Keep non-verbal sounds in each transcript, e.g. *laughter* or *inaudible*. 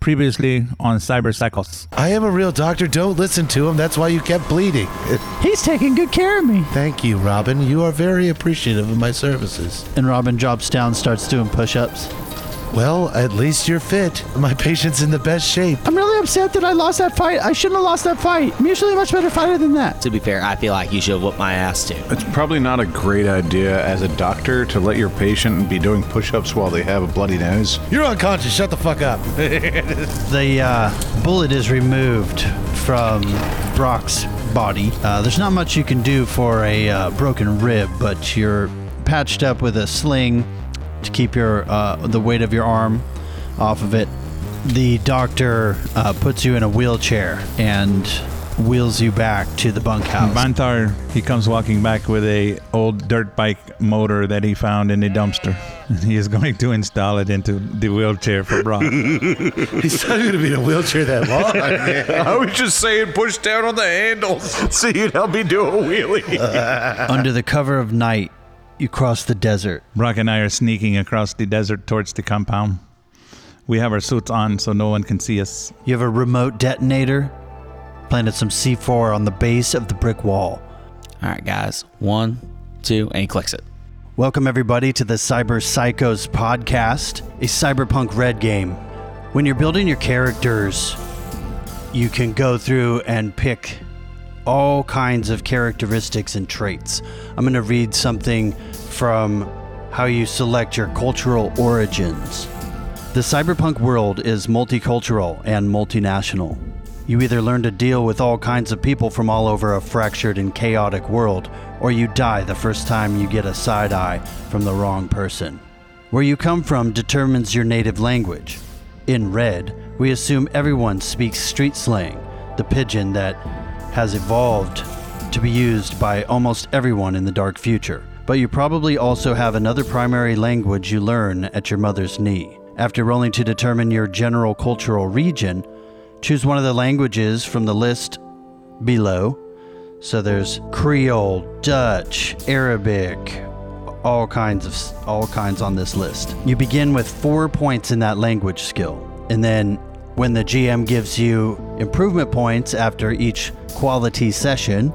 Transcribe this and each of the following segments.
Previously on Cyber Psychos. I am a real doctor. Don't listen to him. That's why you kept bleeding. *laughs* He's taking good care of me. Thank you, Robin. You are very appreciative of my services. And Robin drops down, starts doing push ups. Well, at least you're fit. My patient's in the best shape. I'm really upset that I lost that fight. I shouldn't have lost that fight. I'm usually a much better fighter than that. To be fair, I feel like you should have whooped my ass too. It's probably not a great idea as a doctor to let your patient be doing push ups while they have a bloody nose. You're unconscious. Shut the fuck up. *laughs* The uh, bullet is removed from Brock's body. Uh, there's not much you can do for a uh, broken rib, but you're patched up with a sling to keep your uh, the weight of your arm off of it. The doctor uh, puts you in a wheelchair and wheels you back to the bunkhouse. Banthar, he comes walking back with a old dirt bike motor that he found in the dumpster. *laughs* He is going to install it into the wheelchair for Brock. *laughs* He's not going to be in a wheelchair that long. man. *laughs* I was just saying, push down on the handles so you'd help me do a wheelie. Under the cover of night, you cross the desert. Brock and I are sneaking across the desert towards the compound. We have our suits on so no one can see us. You have a remote detonator. Planted some C4 on the base of the brick wall. All right, guys. One, two, and he clicks it. Welcome, everybody, to the Cyber Psychos podcast, a cyberpunk red game. When you're building your characters, you can go through and pick all kinds of characteristics and traits. I'm going to read something from how you select your cultural origins. The cyberpunk world is multicultural and multinational. You either learn to deal with all kinds of people from all over a fractured and chaotic world, or you die the first time you get a side eye from the wrong person. Where you come from determines your native language. In red, we assume everyone speaks street slang, the pidgin that has evolved to be used by almost everyone in the dark future. But you probably also have another primary language you learn at your mother's knee. After rolling to determine your general cultural region, choose one of the languages from the list below. So there's Creole, Dutch, Arabic, all kinds of all kinds on this list. You begin with 4 points in that language skill. And then when the GM gives you improvement points after each quality session,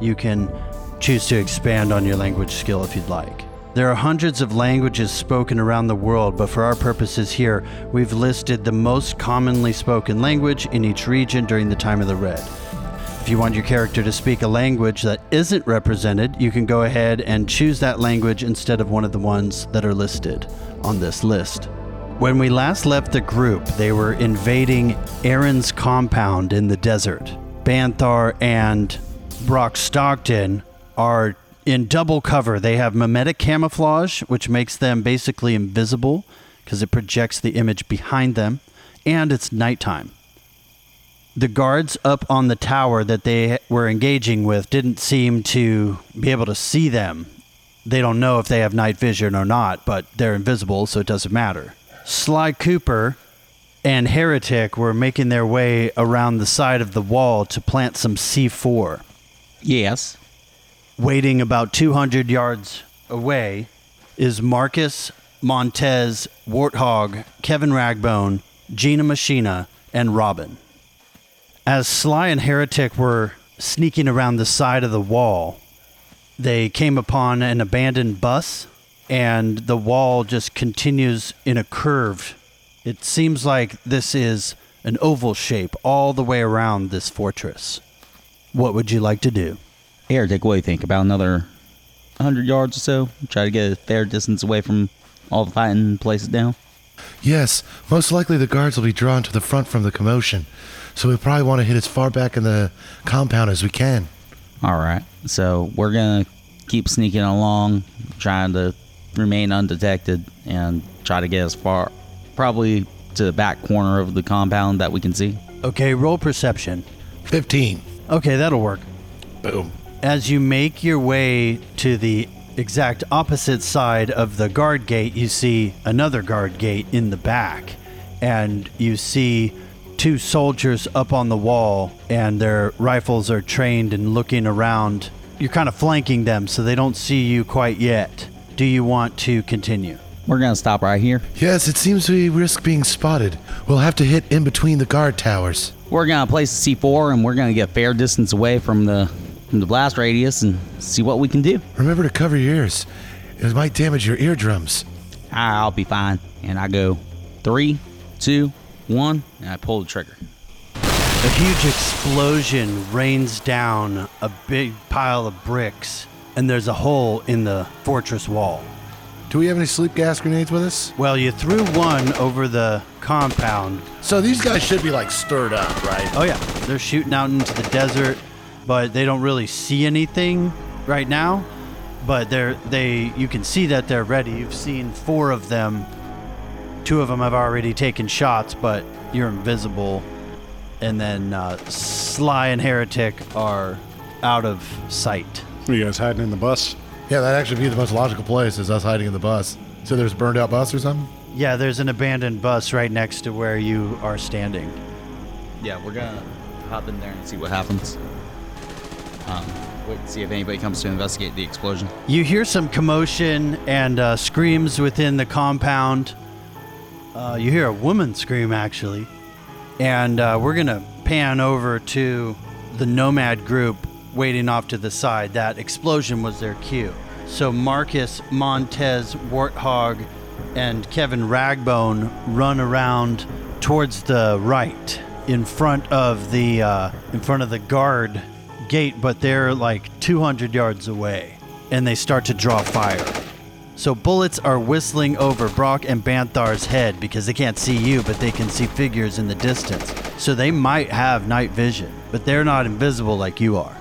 you can choose to expand on your language skill if you'd like. There are hundreds of languages spoken around the world, but for our purposes here, we've listed the most commonly spoken language in each region during the time of the red. If you want your character to speak a language that isn't represented, you can go ahead and choose that language instead of one of the ones that are listed on this list. When we last left the group, they were invading Aaron's compound in the desert. Banthar and Brock Stockton are in double cover. They have mimetic camouflage, which makes them basically invisible because it projects the image behind them, and it's nighttime. The guards up on the tower that they were engaging with didn't seem to be able to see them. They don't know if they have night vision or not, but they're invisible, so it doesn't matter. Sly Cooper and Heretic were making their way around the side of the wall to plant some C4 Yes. waiting about 200 yards away is Marcus Montez, Warthog, Kevin Ragbone, Gina Machina, and Robin. As Sly and Heretic were sneaking around the side of the wall, they came upon an abandoned bus, and the wall just continues in a curve. It seems like this is an oval shape all the way around this fortress. What would you like to do? Heretic, what do you think? About another 100 yards or so? Try to get a fair distance away from all the fighting places down? yes, most likely the guards will be drawn to the front from the commotion. So we probably want to hit as far back in the compound as we can. All right. So we're going to keep sneaking along, trying to remain undetected and try to get as far, probably to the back corner of the compound that we can see. Okay, roll perception. 15. Okay, that'll work. Boom. As you make your way to the exact opposite side of the guard gate, you see another guard gate in the back. And you see two soldiers up on the wall, and their rifles are trained and looking around. You're kind of flanking them, so they don't see you quite yet. Do you want to continue? We're gonna stop right here. Yes, it seems we risk being spotted. We'll have to hit in between the guard towers. We're gonna place a C4 and we're gonna get a fair distance away from the from the blast radius and see what we can do. Remember to cover your ears. It might damage your eardrums. I'll be fine. And I go three, two, one, and I pull the trigger. A huge explosion rains down a big pile of bricks, and there's a hole in the fortress wall. Do we have any sleep gas grenades with us? Well, you threw one over the compound. So these guys should be like stirred up, right? Oh, yeah. They're shooting out into the desert, but they don't really see anything right now. But they're, they, you can see that they're ready. You've seen four of them. Two of them have already taken shots, but you're invisible. And then uh, Sly and Heretic are out of sight. Are you guys hiding in the bus? Yeah, that'd actually be the most logical place is us hiding in the bus. So there's a burned out bus or something? Yeah, there's an abandoned bus right next to where you are standing. Yeah, we're gonna hop in there and see what happens. Um, wait, see if anybody comes to investigate the explosion. You hear some commotion and uh, screams within the compound. Uh, you hear a woman scream, actually. And uh, we're going to pan over to the Nomad group waiting off to the side. That explosion was their cue. So Marcus, Montez, Warthog, and Kevin Ragbone run around towards the right in front of the uh, in front of the guard gate, but they're like 200 yards away, and they start to draw fire. So bullets are whistling over Brock and Banthar's head because they can't see you, but they can see figures in the distance. So they might have night vision, but they're not invisible like you are.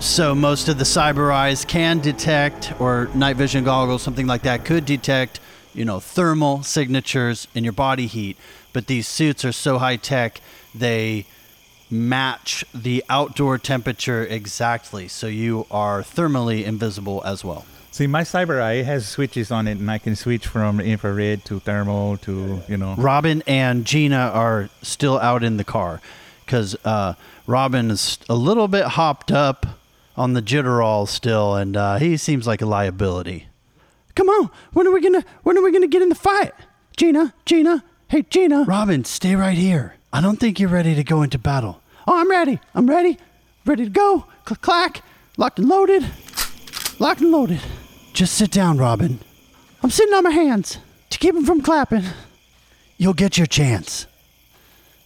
So most of the cyber eyes can detect, or night vision goggles, something like that, could detect, you know, thermal signatures in your body heat. But these suits are so high tech, they match the outdoor temperature exactly. So you are thermally invisible as well. See, my cyber eye has switches on it, and I can switch from infrared to thermal to you know. Robin and Gina are still out in the car because uh, Robin is a little bit hopped up on the Jitterol still, and uh, he seems like a liability. Come on, when are we gonna when are we gonna get in the fight? Gina, Gina, hey Gina. Robin, stay right here. I don't think you're ready to go into battle. Oh, I'm ready. I'm ready. Ready to go. Click clack. Locked and loaded. Locked and loaded. Just sit down, Robin. I'm sitting on my hands to keep him from clapping. You'll get your chance.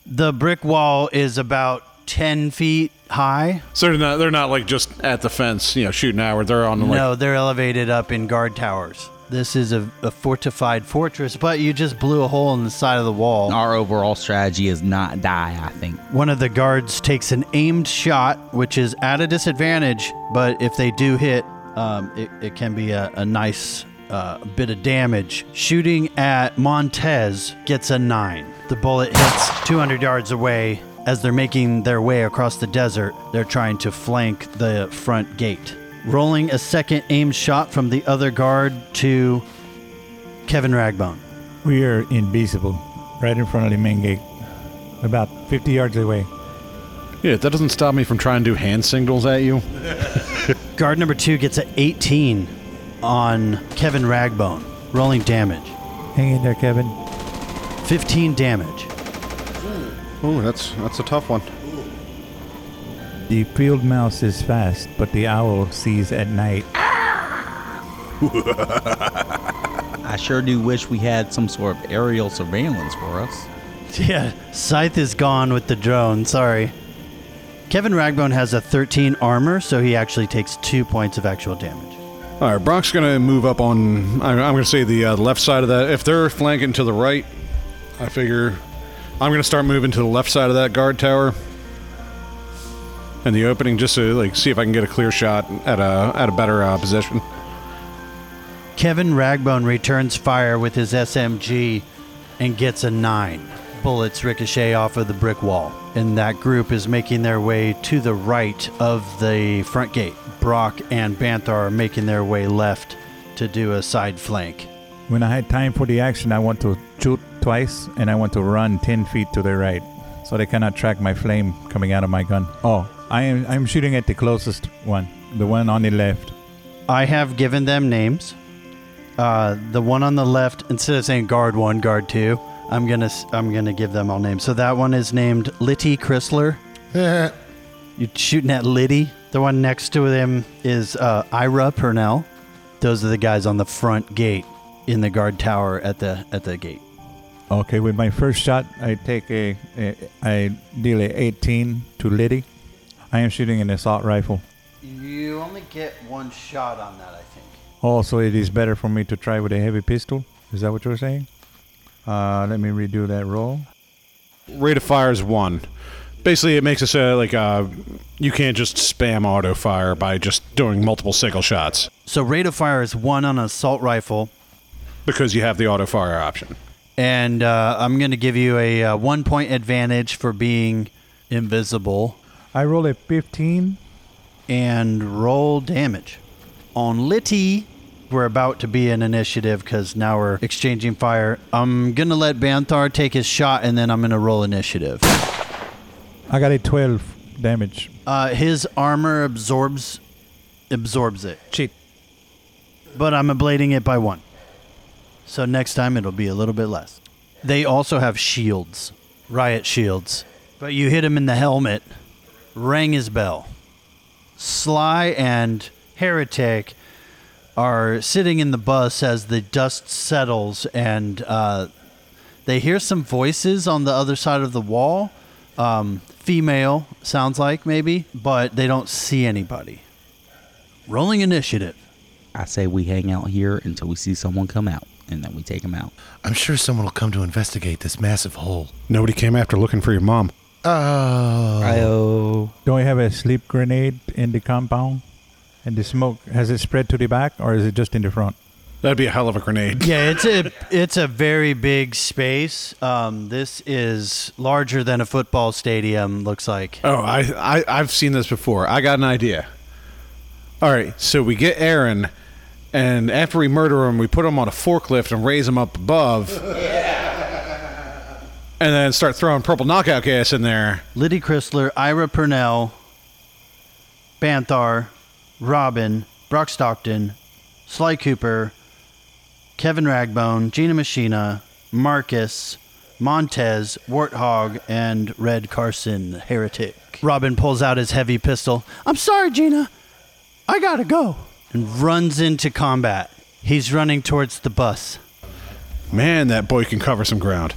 The brick wall is about 10 feet high. So they're not they're not like just at the fence, you know, shooting outward. They're on like no, they're elevated up in guard towers. This is a, a fortified fortress, but you just blew a hole in the side of the wall. Our overall strategy is not die. I think. One of the guards takes an aimed shot, which is at a disadvantage, but if they do hit, um, it, it can be a, a nice uh, bit of damage. Shooting at Montez gets a nine. The bullet hits 200 yards away. As they're making their way across the desert, they're trying to flank the front gate. Rolling a second aimed shot from the other guard to Kevin Ragbone. We are invisible, right in front of the main gate, about 50 yards away. Yeah, that doesn't stop me from trying to do hand signals at you. *laughs* Guard number two gets an 18 on Kevin Ragbone, rolling damage. Hang in there, Kevin. 15 damage. Oh, that's that's a tough one. The field mouse is fast, but the owl sees at night. *laughs* I sure do wish we had some sort of aerial surveillance for us. *laughs* Yeah, Scythe is gone with the drone. Sorry. Kevin Ragbone has a 13 armor, so he actually takes two points of actual damage. All right, Brock's gonna move up on. I'm, I'm gonna say the uh, left side of that. If they're flanking to the right, I figure I'm gonna start moving to the left side of that guard tower and the opening, just to like see if I can get a clear shot at a at a better uh, position. Kevin Ragbone returns fire with his SMG and gets a 9. Bullets ricochet off of the brick wall. And that group is making their way to the right of the front gate. Brock and Banthar are making their way left to do a side flank. When I had time for the action, I want to shoot twice and I want to run 10 feet to the right so they cannot track my flame coming out of my gun. Oh, I am I'm shooting at the closest one, the one on the left. I have given them names. Uh, the one on the left, instead of saying guard one, guard two, I'm gonna s- I'm gonna give them all names. So that one is named Liddy Chrysler. *laughs* You're shooting at Liddy. The one next to him is uh, Ira Purnell. Those are the guys on the front gate in the guard tower at the at the gate. Okay, with my first shot, I take a, a I deal a 18 to Liddy. I am shooting an assault rifle. You only get one shot on that, I think. Also, it is better for me to try with a heavy pistol. Is that what you're saying? Uh, let me redo that roll. Rate of fire is one. Basically, it makes it so like uh, you can't just spam auto fire by just doing multiple single shots So rate of fire is one on an assault rifle, because you have the auto fire option. And uh, I'm gonna give you a uh, one point advantage for being invisible I roll a 15. and roll damage on Liddy. We're about to be in initiative because now we're exchanging fire. I'm gonna let Banthar take his shot, and then I'm gonna roll initiative. I got a 12 damage. Uh, his armor absorbs absorbs it, Cheat. but I'm ablating it by one. So next time it'll be a little bit less. They also have shields, riot shields, but you hit him in the helmet, rang his bell. Sly and Heretic are sitting in the bus as the dust settles, and uh, they hear some voices on the other side of the wall. Um, female, sounds like maybe, but they don't see anybody. Rolling initiative. I say we hang out here until we see someone come out, and then we take them out. I'm sure someone will come to investigate this massive hole. Nobody came after looking for your mom. Oh. Oh, Don't we have a sleep grenade in the compound? And the smoke, has it spread to the back or is it just in the front? That'd be a hell of a grenade. Yeah, it's a it's a very big space. Um, this is larger than a football stadium. Looks like. Oh, I, I I've seen this before. I got an idea. All right, so we get Aaron, and after we murder him, we put him on a forklift and raise him up above. And then start throwing purple knockout gas in there. Liddy Chrysler, Ira Purnell, Banthar, Robin, Brock Stockton, Sly Cooper, Kevin Ragbone, Gina Machina, Marcus, Montez, Warthog, and Red Carson, Heretic. Robin pulls out his heavy pistol. I'm sorry, Gina. I gotta go. And runs into combat. He's running towards the bus. Man, that boy can cover some ground.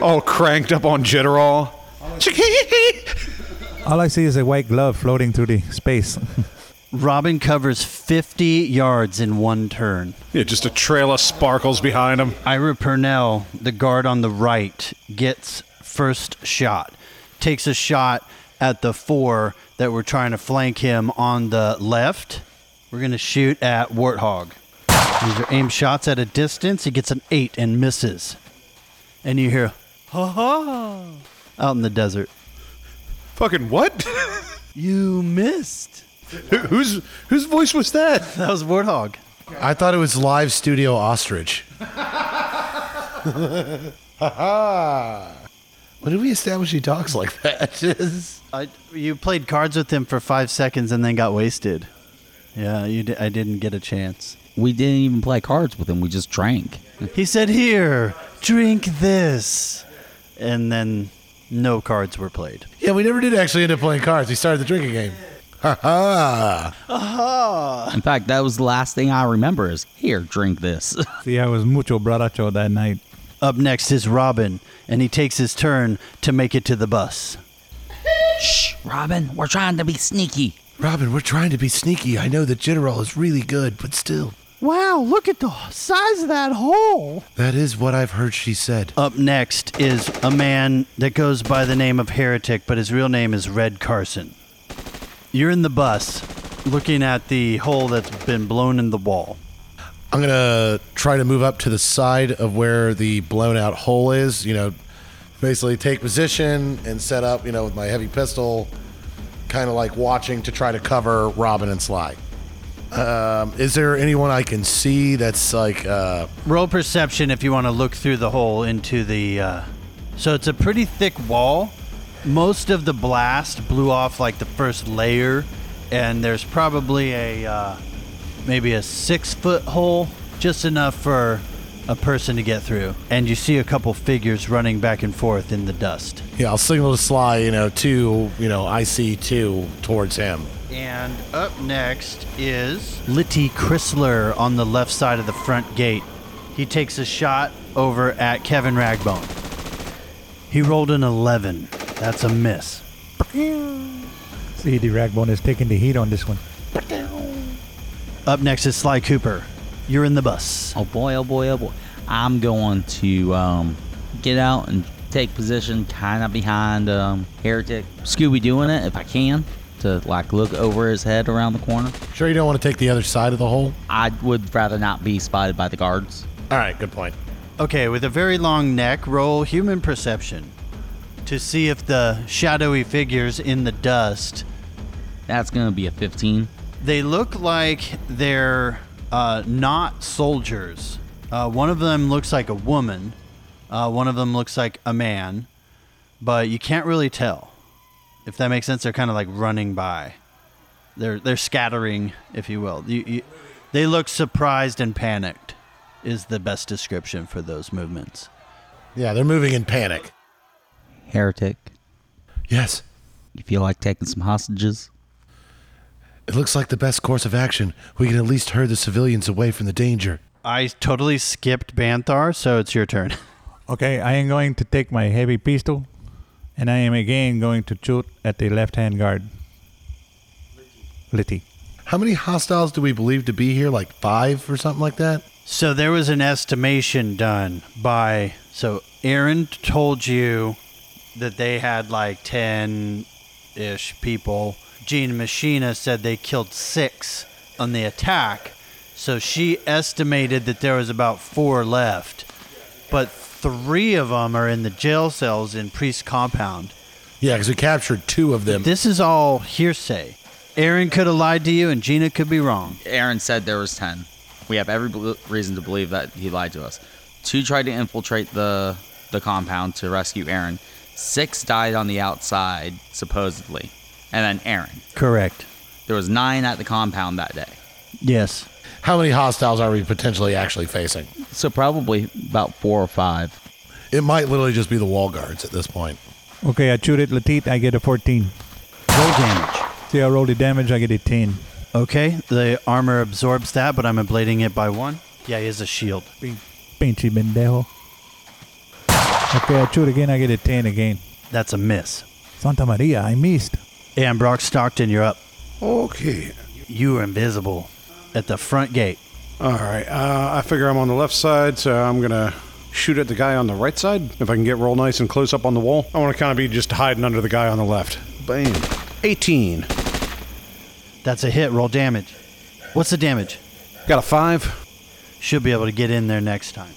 All cranked up on Jitterol. *laughs* All I see is a white glove floating through the space. *laughs* Robin covers 50 yards in one turn. Yeah, just a trail of sparkles behind him. Ira Purnell, the guard on the right, gets first shot. Takes a shot at the four that were trying to flank him on the left. We're going to shoot at Warthog. These are aim shots at a distance. He gets an eight and misses. And you hear, ha ha, out in the desert. Fucking what? *laughs* You missed. whose whose voice was that? *laughs* That was Warthog. I thought it was live studio ostrich. *laughs* Ha ha. When did we establish he talks like that? I, you played cards with him for five seconds and then got wasted. Yeah, you di- I didn't get a chance. we didn't even play cards with him. We just drank. He said, Here, drink this. And then no cards were played. yeah, we never did actually end up playing cards. We started the drinking game. Ha ha. In fact, that was the last thing I remember. Is here, drink this. *laughs* see, I was mucho borracho that night. Up next is Robin, and he takes his turn to make it to the bus. Shh, Robin, we're trying to be sneaky. Robin, we're trying to be sneaky. I know that Jitterol is really good, but still. Wow, look at the size of that hole. That is what I've heard she said. Up next is a man that goes by the name of Heretic, but his real name is Red Carson. You're in the bus looking at the hole that's been blown in the wall. I'm gonna try to move up to the side of where the blown out hole is. You know, basically take position and set up. You know, with my heavy pistol, kind of like watching to try to cover Robin and Sly. Um, is there anyone I can see that's like? Uh, Roll perception if you want to look through the hole into the. Uh, so it's a pretty thick wall. Most of the blast blew off like the first layer, and there's probably a uh, maybe a six foot hole, just enough for a person to get through. And you see a couple figures running back and forth in the dust. Yeah, I'll signal to Sly, you know, two, you know, IC two towards him. And up next is Liddy Chrysler on the left side of the front gate. He takes a shot over at Kevin Ragbone. He rolled an 11. That's a miss. See, the ragbone is taking the heat on this one. Up next is Sly Cooper. You're in the bus. Oh boy, oh boy, oh boy. I'm going to um, get out and take position kind of behind um, Heretic. Scooby doing it if I can to like look over his head around the corner. Sure, you don't want to take the other side of the hole? I would rather not be spotted by the guards. All right, good point. Okay, with a very long neck, roll human perception to see if the shadowy figures in the dust That's going to be a 15. They look like they're uh, not soldiers. Uh, one of them looks like a woman. Uh, one of them looks like a man, but you can't really tell. If that makes sense, they're kind of like running by. They're they're scattering, if you will. You, you, they look surprised and panicked. Is the best description for those movements. Yeah, they're moving in panic. Heretic, Yes, you feel like taking some hostages? It looks like the best course of action. We can at least herd the civilians away from the danger. I totally skipped Banthar, so it's your turn. *laughs* Okay, I am going to take my heavy pistol, and I am again going to shoot at the left-hand guard. Liddy. How many hostiles do we believe to be here? Like five or something like that? So there was an estimation done by so Aaron told you that they had like 10 ish people. Gene Machina said they killed 6 on the attack. So she estimated that there was about 4 left. But 3 of them are in the jail cells in Priest compound. Yeah, because we captured two of them. This is all hearsay. Aaron could have lied to you and Gina could be wrong. Aaron said there was 10. We have every bel- reason to believe that he lied to us. Two tried to infiltrate the the compound to rescue Aaron. Six died on the outside, supposedly. And then Aaron. Correct. There was nine at the compound that day. Yes. How many hostiles are we potentially actually facing? So probably about four or five. It might literally just be the wall guards at this point. Okay, I shoot at Latit, I get a 14. Roll damage. See, I roll the damage, I get a 10. Okay, the armor absorbs that, but I'm ablating it by one. Yeah, he has a shield. Pinchy pendejo. Okay, I shoot again, I get a 10 again. That's a miss. Santa Maria, I missed. And Brock Stockton, you're up. Okay. You are invisible at the front gate. All right. Uh, I figure I'm on the left side, so I'm gonna shoot at the guy on the right side. If I can get real nice and close up on the wall, I want to kind of be just hiding under the guy on the left. Bam. 18. That's a hit. Roll damage. What's the damage? Got a five. Should be able to get in there next time.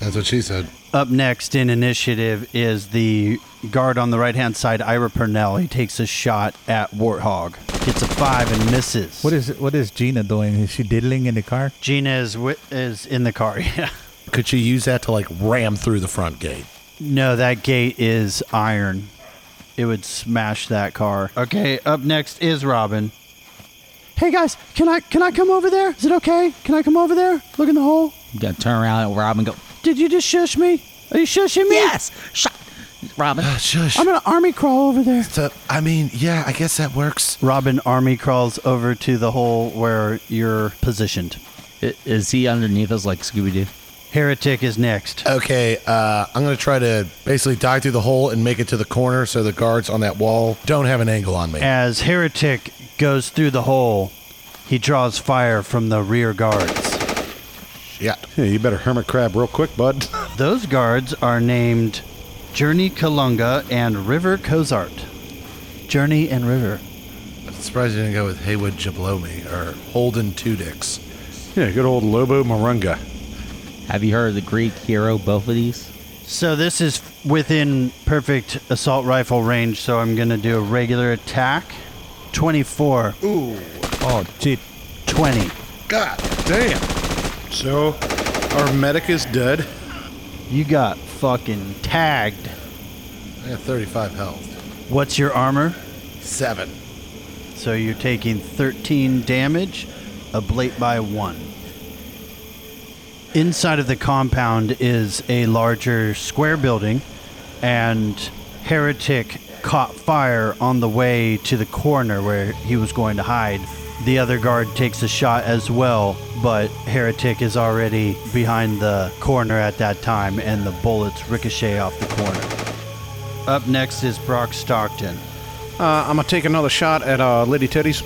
That's what she said. Up next in initiative is the guard on the right hand side, Ira Purnell. He takes a shot at Warthog. Gets a five and misses. What is what is Gina doing? Is she diddling in the car? Gina is, wi- is in the car. *laughs* Yeah. Could she use that to like ram through the front gate? No, that gate is iron. It would smash that car. Okay, up next is Robin. Hey guys, can I can I come over there? Is it okay? Can I come over there? Look in the hole. You gotta turn around at Robin and go, Did you just shush me? Are you shushing me? Yes! Shut Robin. Shush. I'm gonna army crawl over there. So, I mean, yeah, I guess that works. Robin army crawls over to the hole where you're positioned. I- Is he underneath us like Scooby Doo? Heretic is next. Okay, uh, I'm gonna try to basically dive through the hole and make it to the corner so the guards on that wall don't have an angle on me. As Heretic goes through the hole, he draws fire from the rear guards. Yeah. Yeah, you better hermit crab real quick, bud. *laughs* Those guards are named Journey Kalunga and River Cozart. Journey and River. Surprised you didn't go with Haywood Jablomi or Holden Two Dicks. yeah, good old Lobo Marunga. Have you heard of the Greek hero, both of these? So this is within perfect assault rifle range, so I'm going to do a regular attack. 24. Oh, shit. 20. God damn. So, our medic is dead. You got fucking tagged. I have 35 health. What's your armor? Seven. So you're taking 13 damage. Oblate by one. Inside of the compound is a larger square building, and Heretic caught fire on the way to the corner where he was going to hide. The other guard takes a shot as well, but Heretic is already behind the corner at that time, and the bullets ricochet off the corner. Up next is Brock Stockton. Uh, I'm gonna take another shot at uh, Lady Teddy's.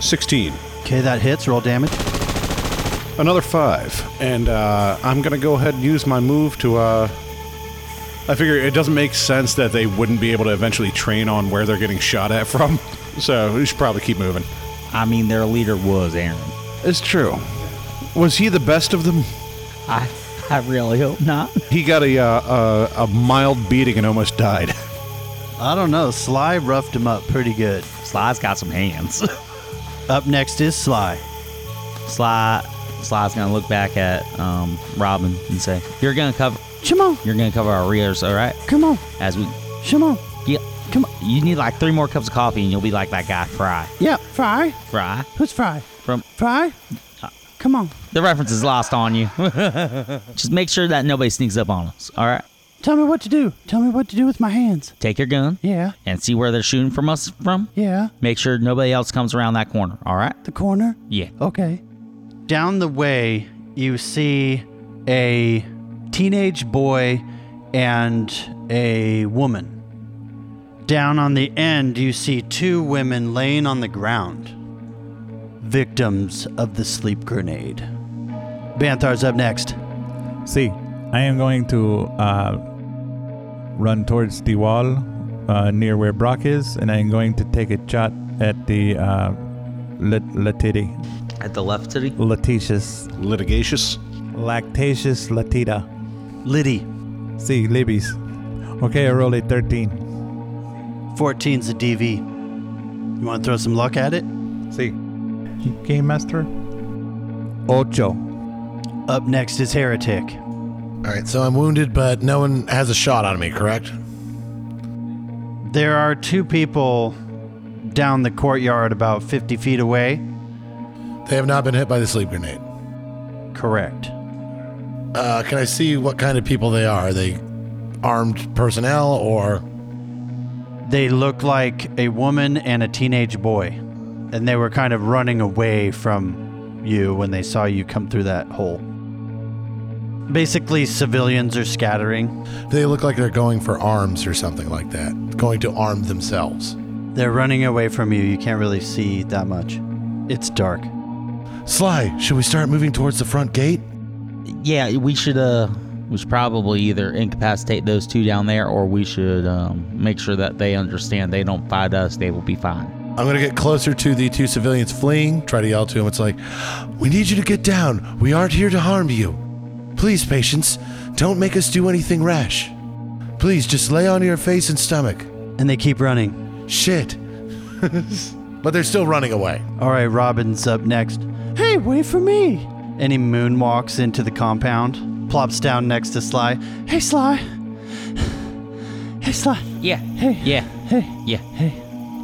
16. Okay, that hits. Roll damage. Another five. And uh, I'm gonna go ahead and use my move to. Uh, I figure it doesn't make sense that they wouldn't be able to eventually train on where they're getting shot at *laughs* from. So we should probably keep moving. I mean, their leader was Aaron. It's true. Was he the best of them? I I really hope not. He got a uh, a, a mild beating and almost died. *laughs* I don't know. Sly roughed him up pretty good. Sly's got some hands. *laughs* Up next is Sly. Sly Sly's gonna look back at um, Robin and say, "You're gonna cover. Come on, You're gonna cover our rears, all right? come on, As we, come on. yeah, come on. You need like three more cups of coffee, and you'll be like that guy Fry. Yep, Fry. Fry Who's Fry? from Fry? Uh, come on. the reference is lost on you. *laughs* Just make sure that nobody sneaks up on us. All right. Tell me what to do. Tell me what to do with my hands. Take your gun Yeah, and see where they're shooting from us from. yeah. Make sure nobody else comes around that corner. All right. The corner. Yeah. Okay. Down the way, you see a teenage boy and a woman. Down on the end, you see two women laying on the ground, victims of the sleep grenade. Banthar's up next. See, I am going to uh, run towards the wall uh, near where Brock is, and I'm going to take a shot at the uh, lat- latiti, At the left city. letitious, Litigious. lactatious latita. Liddy, See, libbies. Okay, I rolled a 13. 14's a DV. You want to throw some luck at it? See, game master. Ocho. Up next is Heretic. All right, so I'm wounded, but no one has a shot on me, correct? There are two people down the courtyard about 50 feet away. They have not been hit by the sleep grenade. Correct. Uh, can I see what kind of people they are? Are they armed personnel or They look like a woman and a teenage boy. And they were kind of running away from you when they saw you come through that hole. Basically, civilians are scattering. they look like they're going for arms or something like that? Going to arm themselves. They're running away from you. You can't really see that much. It's dark. Sly, should we start moving towards the front gate? Yeah, we should. Uh, we should probably either incapacitate those two down there, or we should um, make sure that they understand they don't fight us. They will be fine. I'm going to get closer to the two civilians fleeing, try to yell to them. It's like, we need you to get down. We aren't here to harm you. Please, patience, don't make us do anything rash. Please, just lay on your face and stomach. And they keep running. Shit. *laughs* but they're still running away. All right, Robin's up next. Hey, wait for me. And he moonwalks into the compound, plops down next to Sly. Hey, Sly. Hey, Sly. Yeah. Hey. Yeah. Hey. Yeah. Hey.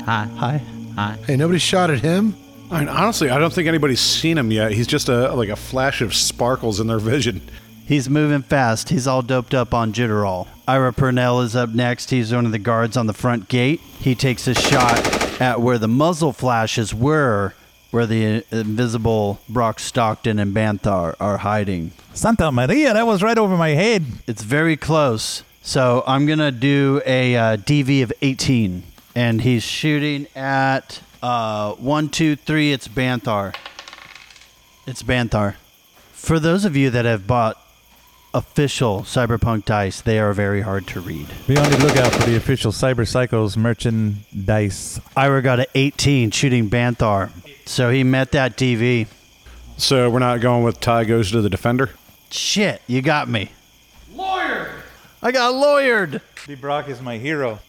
Hi. Hi. Hi. Hey, nobody shot at him? I mean, honestly, I don't think anybody's seen him yet. He's just a like a flash of sparkles in their vision. He's moving fast. He's all doped up on Jitterol. Ira Purnell is up next. He's one of the guards on the front gate. He takes a shot at where the muzzle flashes were, where the invisible Brock Stockton and Banthar are hiding. Santa Maria, that was right over my head. It's very close. So I'm going to do a uh, DV of 18. And he's shooting at uh, one, two, three. It's Banthar. It's Banthar. For those of you that have bought official Cyberpunk dice, they are very hard to read. Be on the lookout for the official Cyber Psychos merchandise. Ira got an 18 shooting Banthar. So he met that DV. So we're not going with Tie goes to the defender. Shit, you got me. Lawyer! I got lawyered! The Brock is my hero.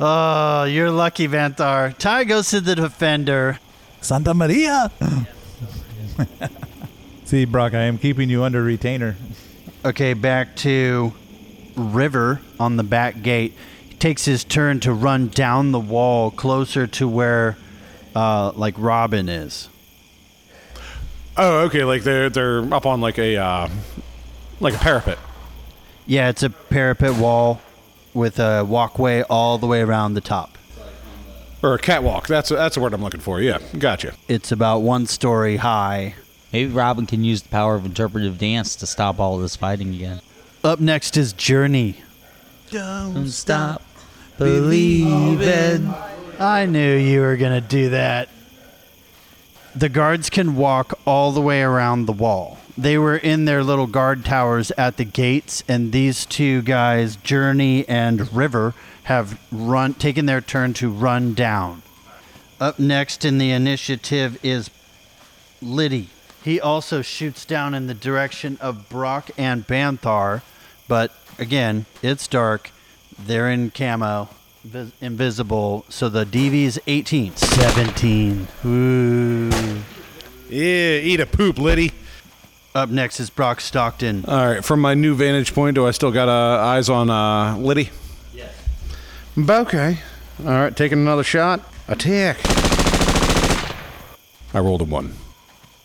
Oh, you're lucky, Banthar. Tie goes to the defender. Santa Maria. *laughs* See, Brock, I am keeping you under retainer. Okay, back to River on the back gate. He takes his turn to run down the wall closer to where, uh, like Robin is. Oh, okay. Like they're they're up on like a uh, like a parapet. Yeah, it's a parapet wall with a walkway all the way around the top. Or a catwalk. That's that's the word I'm looking for. Yeah, gotcha. It's about one story high. Maybe Robin can use the power of interpretive dance to stop all this fighting again. Up next is Journey. Don't stop believing. I knew you were going to do that. The guards can walk all the way around the wall. They were in their little guard towers at the gates, and these two guys, Journey and River, have run taken their turn to run down. Up next in the initiative is Liddy. He also shoots down in the direction of Brock and Banthar, but again, it's dark. They're in camo, vis- invisible, so the DV is 18. 17. Ooh. Yeah, eat a poop, Liddy. Up next is Brock Stockton. All right. From my new vantage point, do I still got uh, eyes on uh, Liddy? Yes. Okay. All right. Taking another shot. Attack. I rolled a one.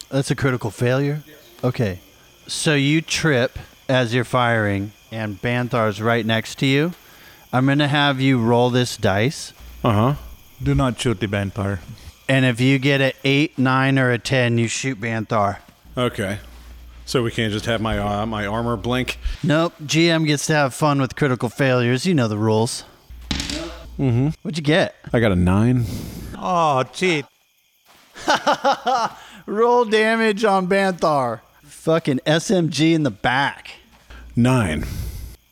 That's a critical failure? Okay. So you trip as you're firing, and Banthar's right next to you. I'm going to have you roll this dice. Uh huh. Do not shoot the Banthar. And if you get an 8, 9, or a 10, you shoot Banthar. Okay. So we can't just have my uh, my armor blink. Nope. GM gets to have fun with critical failures. You know the rules. Mm-hmm. What'd you get? I got a nine. Oh, cheat. *laughs* Roll damage on Banthar. Fucking SMG in the back. Nine.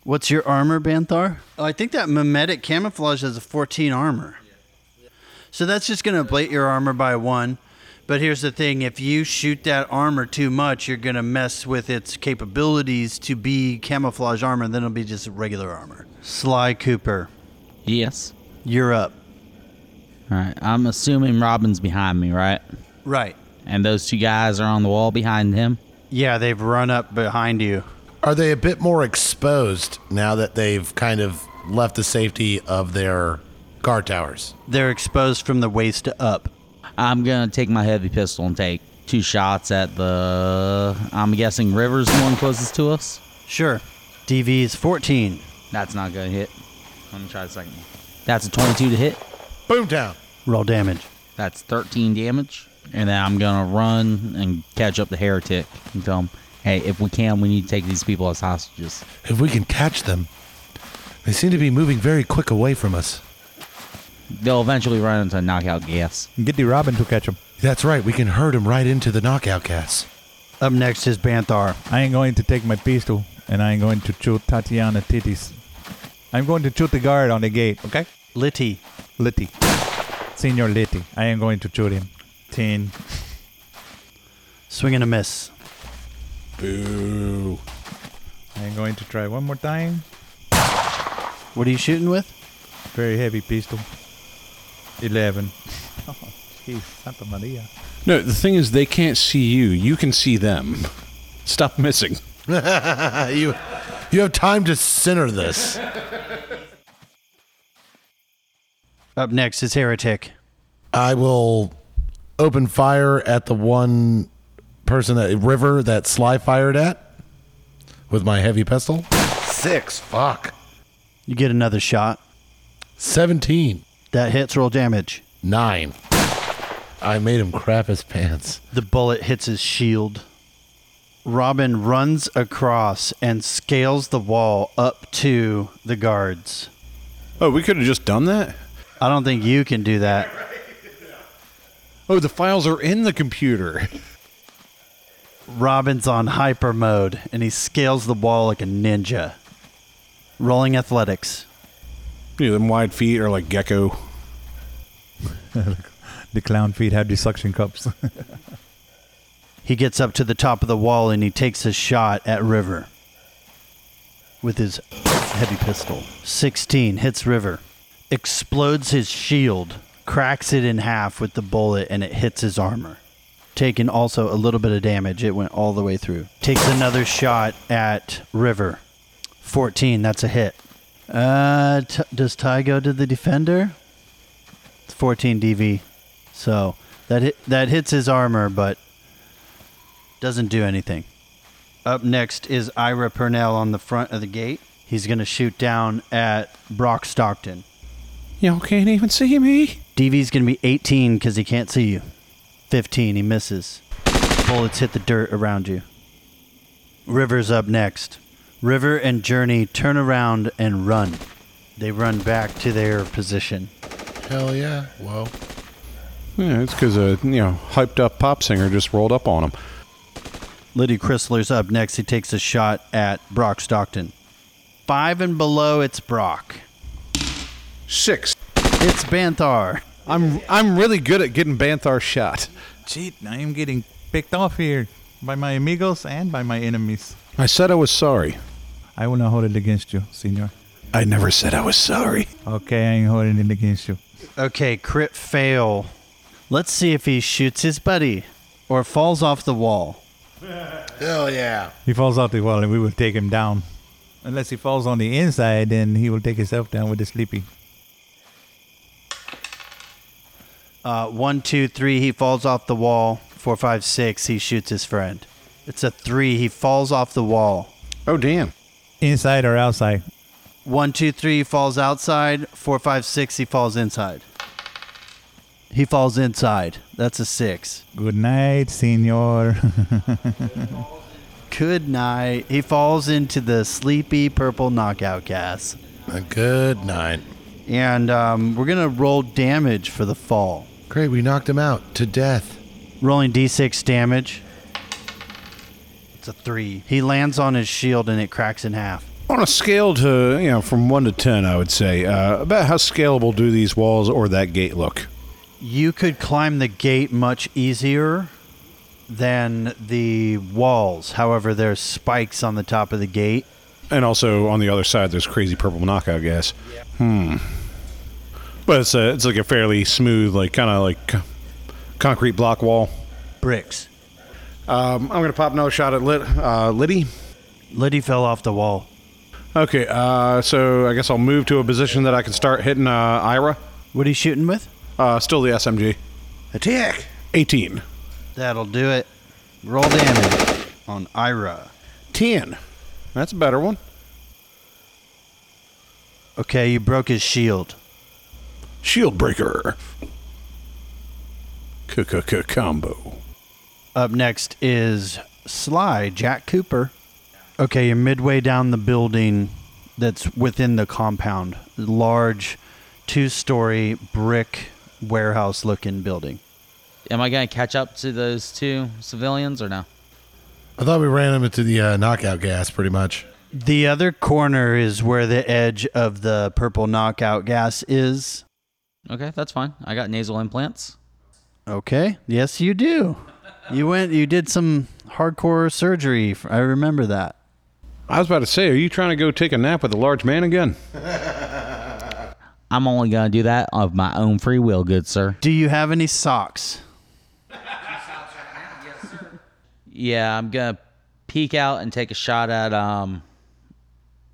What's your armor, Banthar? Oh, I think that mimetic camouflage has a 14 armor. So that's just going to ablate your armor by one. But here's the thing if you shoot that armor too much, you're going to mess with its capabilities to be camouflage armor, and then it'll be just regular armor. Sly Cooper, Yes. you're up. All right. I'm assuming Robin's behind me, right? Right. And those two guys are on the wall behind him. Yeah, they've run up behind you. Are they a bit more exposed now that they've kind of left the safety of their guard towers? They're exposed from the waist up. I'm gonna take my heavy pistol and take two shots at the. I'm guessing River's the one closest to us. Sure. DV is 14. That's not gonna hit. Let me try the second one. That's a 22 to hit. Boom Boomtown. Roll damage. That's 13 damage. And then I'm gonna run and catch up the heretic and tell him, "Hey, if we can, we need to take these people as hostages." If we can catch them, they seem to be moving very quick away from us. They'll eventually run into knockout gas. Get the Robin to catch him. That's right. We can herd them right into the knockout gas. Up next is Banthar. I ain't going to take my pistol, and I ain't going to shoot Tatiana Titties. I'm going to shoot the guard on the gate, okay? Litty. Litty. Senior Litty. I am going to shoot him. 10. Swing and a miss. Boo. I am going to try one more time. What are you shooting with? Very heavy pistol. 11. *laughs* Oh, jeez. Santa Maria. No, the thing is, they can't see you. You can see them. Stop missing. *laughs* you, you have time to center this. Up next is Heretic. I will open fire at the one person that river that Sly fired at with my heavy pistol. Six. Fuck. You get another shot. Seventeen. That hits roll damage. Nine. I made him crap his pants. The bullet hits his shield. Robin runs across and scales the wall up to the guards. Oh, we could have just done that. I don't think you can do that. Oh, the files are in the computer. *laughs* Robin's on hyper mode and he scales the wall like a ninja. Rolling athletics. You know, them wide feet are like gecko. *laughs* The clown feet have the suction cups. *laughs* He gets up to the top of the wall and he takes a shot at River with his heavy pistol. 16 hits River, explodes his shield, cracks it in half with the bullet, and it hits his armor. Taking also a little bit of damage. It went all the way through. Takes another shot at River. 14, that's a hit. Uh, t- does Tie go to the defender? It's 14 DV. So that hit, that hits his armor, but Doesn't do anything. Up next is Ira Purnell on the front of the gate. He's going to shoot down at Brock Stockton. Y'all can't even see me. DV's going to be 18 because he can't see you. 15, he misses. Bullets hit the dirt around you. River's up next. River and Journey turn around and run. They run back to their position. Hell yeah. Whoa. Yeah, it's because a you know hyped up pop singer just rolled up on him. Liddy Chrysler's up next. He takes a shot at Brock Stockton. Five and below, it's Brock. Six. It's Banthar. I'm I'm really good at getting Banthar shot. Cheat, I am getting picked off here by my amigos and by my enemies. I said I was sorry. I will not hold it against you, senor. I never said I was sorry. Okay, I ain't holding it against you. Okay, crit fail. Let's see if he shoots his buddy or falls off the wall. Hell yeah. He falls off the wall and we will take him down. Unless he falls on the inside, then he will take himself down with the sleepy. Uh, one, two, three, he falls off the wall. Four, five, six, he shoots his friend. It's a three, he falls off the wall. Oh damn. Inside or outside? One, two, three, he falls outside. Four, five, six, he falls inside. He falls inside. That's a six. Good night, senor. *laughs* Good night. He falls into the sleepy purple knockout gas. A good night. And um, we're going to roll damage for the fall. Great, we knocked him out to death. Rolling d6 damage. It's a three. He lands on his shield and it cracks in half. On a scale to you know from one to ten, I would say uh, about how scalable do these walls or that gate look? You could climb the gate much easier than the walls. However, there's spikes on the top of the gate. And also on the other side, there's crazy purple knockout gas. Hmm. But it's a, it's like a fairly smooth, like kind of like co- concrete block wall. Bricks. Um, I'm gonna pop another shot at Lit, uh, Liddy. Liddy fell off the wall. Okay, uh, so I guess I'll move to a position that I can start hitting uh, Ira. What are you shooting with? Uh, still the SMG. Attack. 18. That'll do it. Roll damage on Ira. 10. That's a better one. Okay, you broke his shield. Shield breaker. Combo. Up next is Sly, Jack Cooper. Okay, you're midway down the building that's within the compound. Large, two story brick warehouse looking building. Am I gonna catch up to those two civilians or no? I thought we ran him into the uh, knockout gas pretty much. The other corner is where the edge of the purple knockout gas is. Okay, that's fine. I got nasal implants. Okay. Yes, you do. You went, you did some hardcore surgery. I remember that. I was about to say, are you trying to go take a nap with a large man again? *laughs* I'm only gonna do that of my own free will, good sir. Do you have any socks? Yes, sir. Yeah, I'm gonna peek out and take a shot at um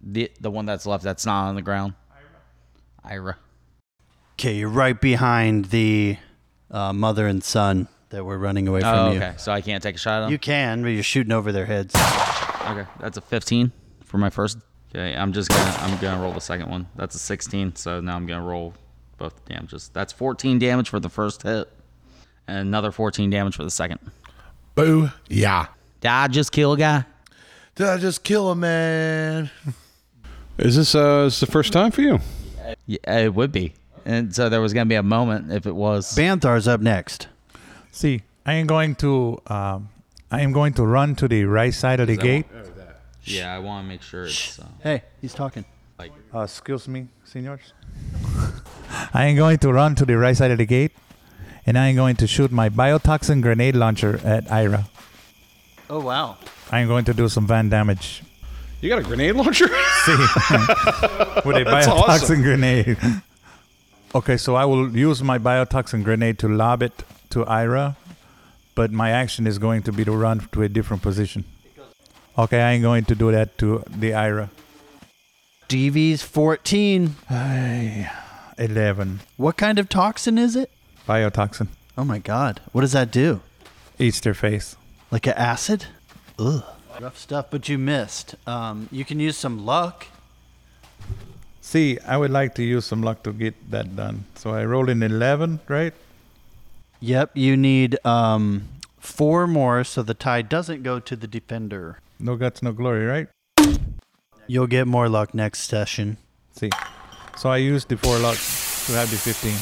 the the one that's left that's not on the ground. Ira. Okay, you're right behind the uh, mother and son that were running away from Oh, you. okay. So I can't take a shot at them. You can, but you're shooting over their heads. Okay, that's a 15 for my first. Okay, I'm just gonna I'm gonna roll the second one. That's a 16. So now I'm gonna roll both damages. That's 14 damage for the first hit, and another 14 damage for the second. Boo. Yeah. Did I just kill a guy? Did I just kill a man? Is this uh, is this the first time for you? Yeah, it would be. And so there was gonna be a moment if it was. Banthar's up next. See, I am going to um, I am going to run to the right side of the gate. Yeah, I want to make sure it's. Uh, Hey, he's talking. Uh, excuse me, senors. *laughs* I am going to run to the right side of the gate, and I am going to shoot my biotoxin grenade launcher at Ira. Oh wow. I am going to do some van damage. You got a grenade launcher? *laughs* See, *laughs* with a biotoxin awesome. grenade. Okay, so I will use my biotoxin grenade to lob it to Ira, but my action is going to be to run to a different position. Okay, I am going to do that to the Ira. DV's 14. Ay, 11. What kind of toxin is it? Biotoxin. Oh my god. What does that do? Eats their face. Like an acid? Ugh. Rough stuff, but you missed. Um, you can use some luck. See, I would like to use some luck to get that done. So I rolled an 11, right? Yep, you need um, four more so the tie doesn't go to the defender. No guts, no glory, right? You'll get more luck next session. See. So I used the 4 luck to have the 15.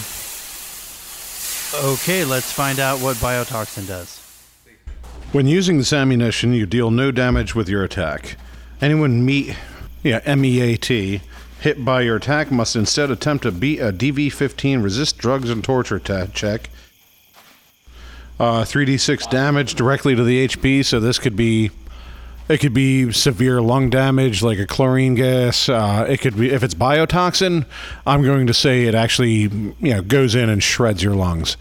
Okay, let's find out what biotoxin does. When using this ammunition, you deal no damage with your attack. Anyone meet, yeah, M-E-A-T, hit by your attack must instead attempt to beat a DV-15 resist drugs and torture ta- check. Uh, 3d6 damage directly to the HP, so this could be it could be severe lung damage, like a chlorine gas. Uh, it could be if it's biotoxin. I'm going to say it actually, you know, goes in and shreds your lungs,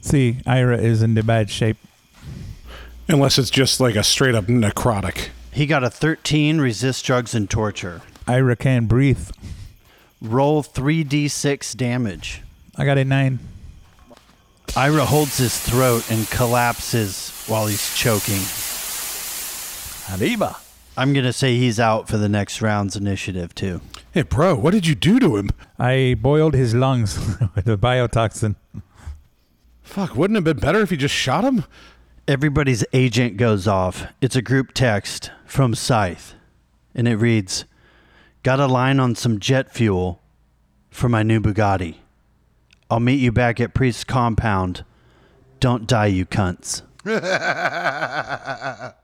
See, Ira is in the bad shape. unless it's just like a straight up necrotic. He got a 13, resist drugs and torture. Ira can't breathe. Roll 3d6 damage. I got a 9. Ira holds his throat and collapses while he's choking. Arriba. I'm going to say he's out for the next round's initiative, too. Hey, bro, what did you do to him? I boiled his lungs *laughs* with a biotoxin. Fuck, wouldn't it have been better if you just shot him? Everybody's agent goes off. It's a group text from Scythe, and it reads Got a line on some jet fuel for my new Bugatti. I'll meet you back at Priest's compound. Don't die, you cunts. *laughs*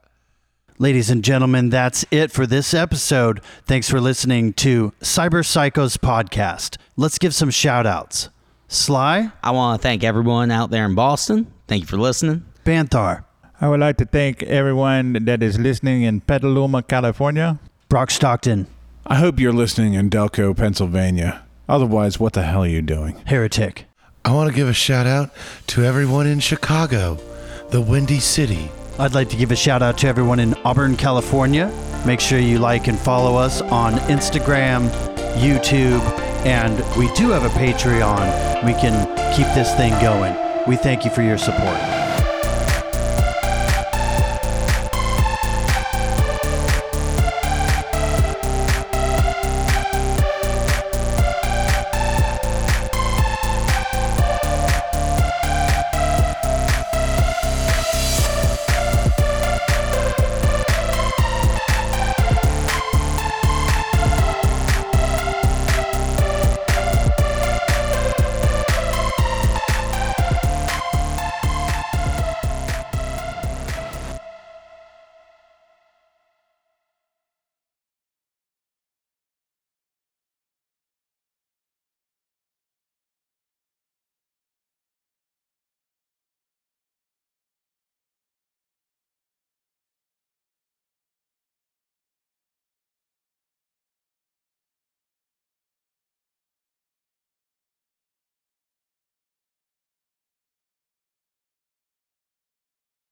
Ladies and gentlemen, that's it for this episode. Thanks for listening to Cyber Psychos Podcast. Let's give some shout outs. Sly, I want to thank everyone out there in Boston. Thank you for listening. Banthar, I would like to thank everyone that is listening in Petaluma, California. Brock Stockton, I hope you're listening in Delco, Pennsylvania. Otherwise, what the hell are you doing? Heretic. I want to give a shout out to everyone in Chicago, the Windy City. I'd like to give a shout out to everyone in Auburn, California. Make sure you like and follow us on Instagram, YouTube, and we do have a Patreon. We can keep this thing going. We thank you for your support.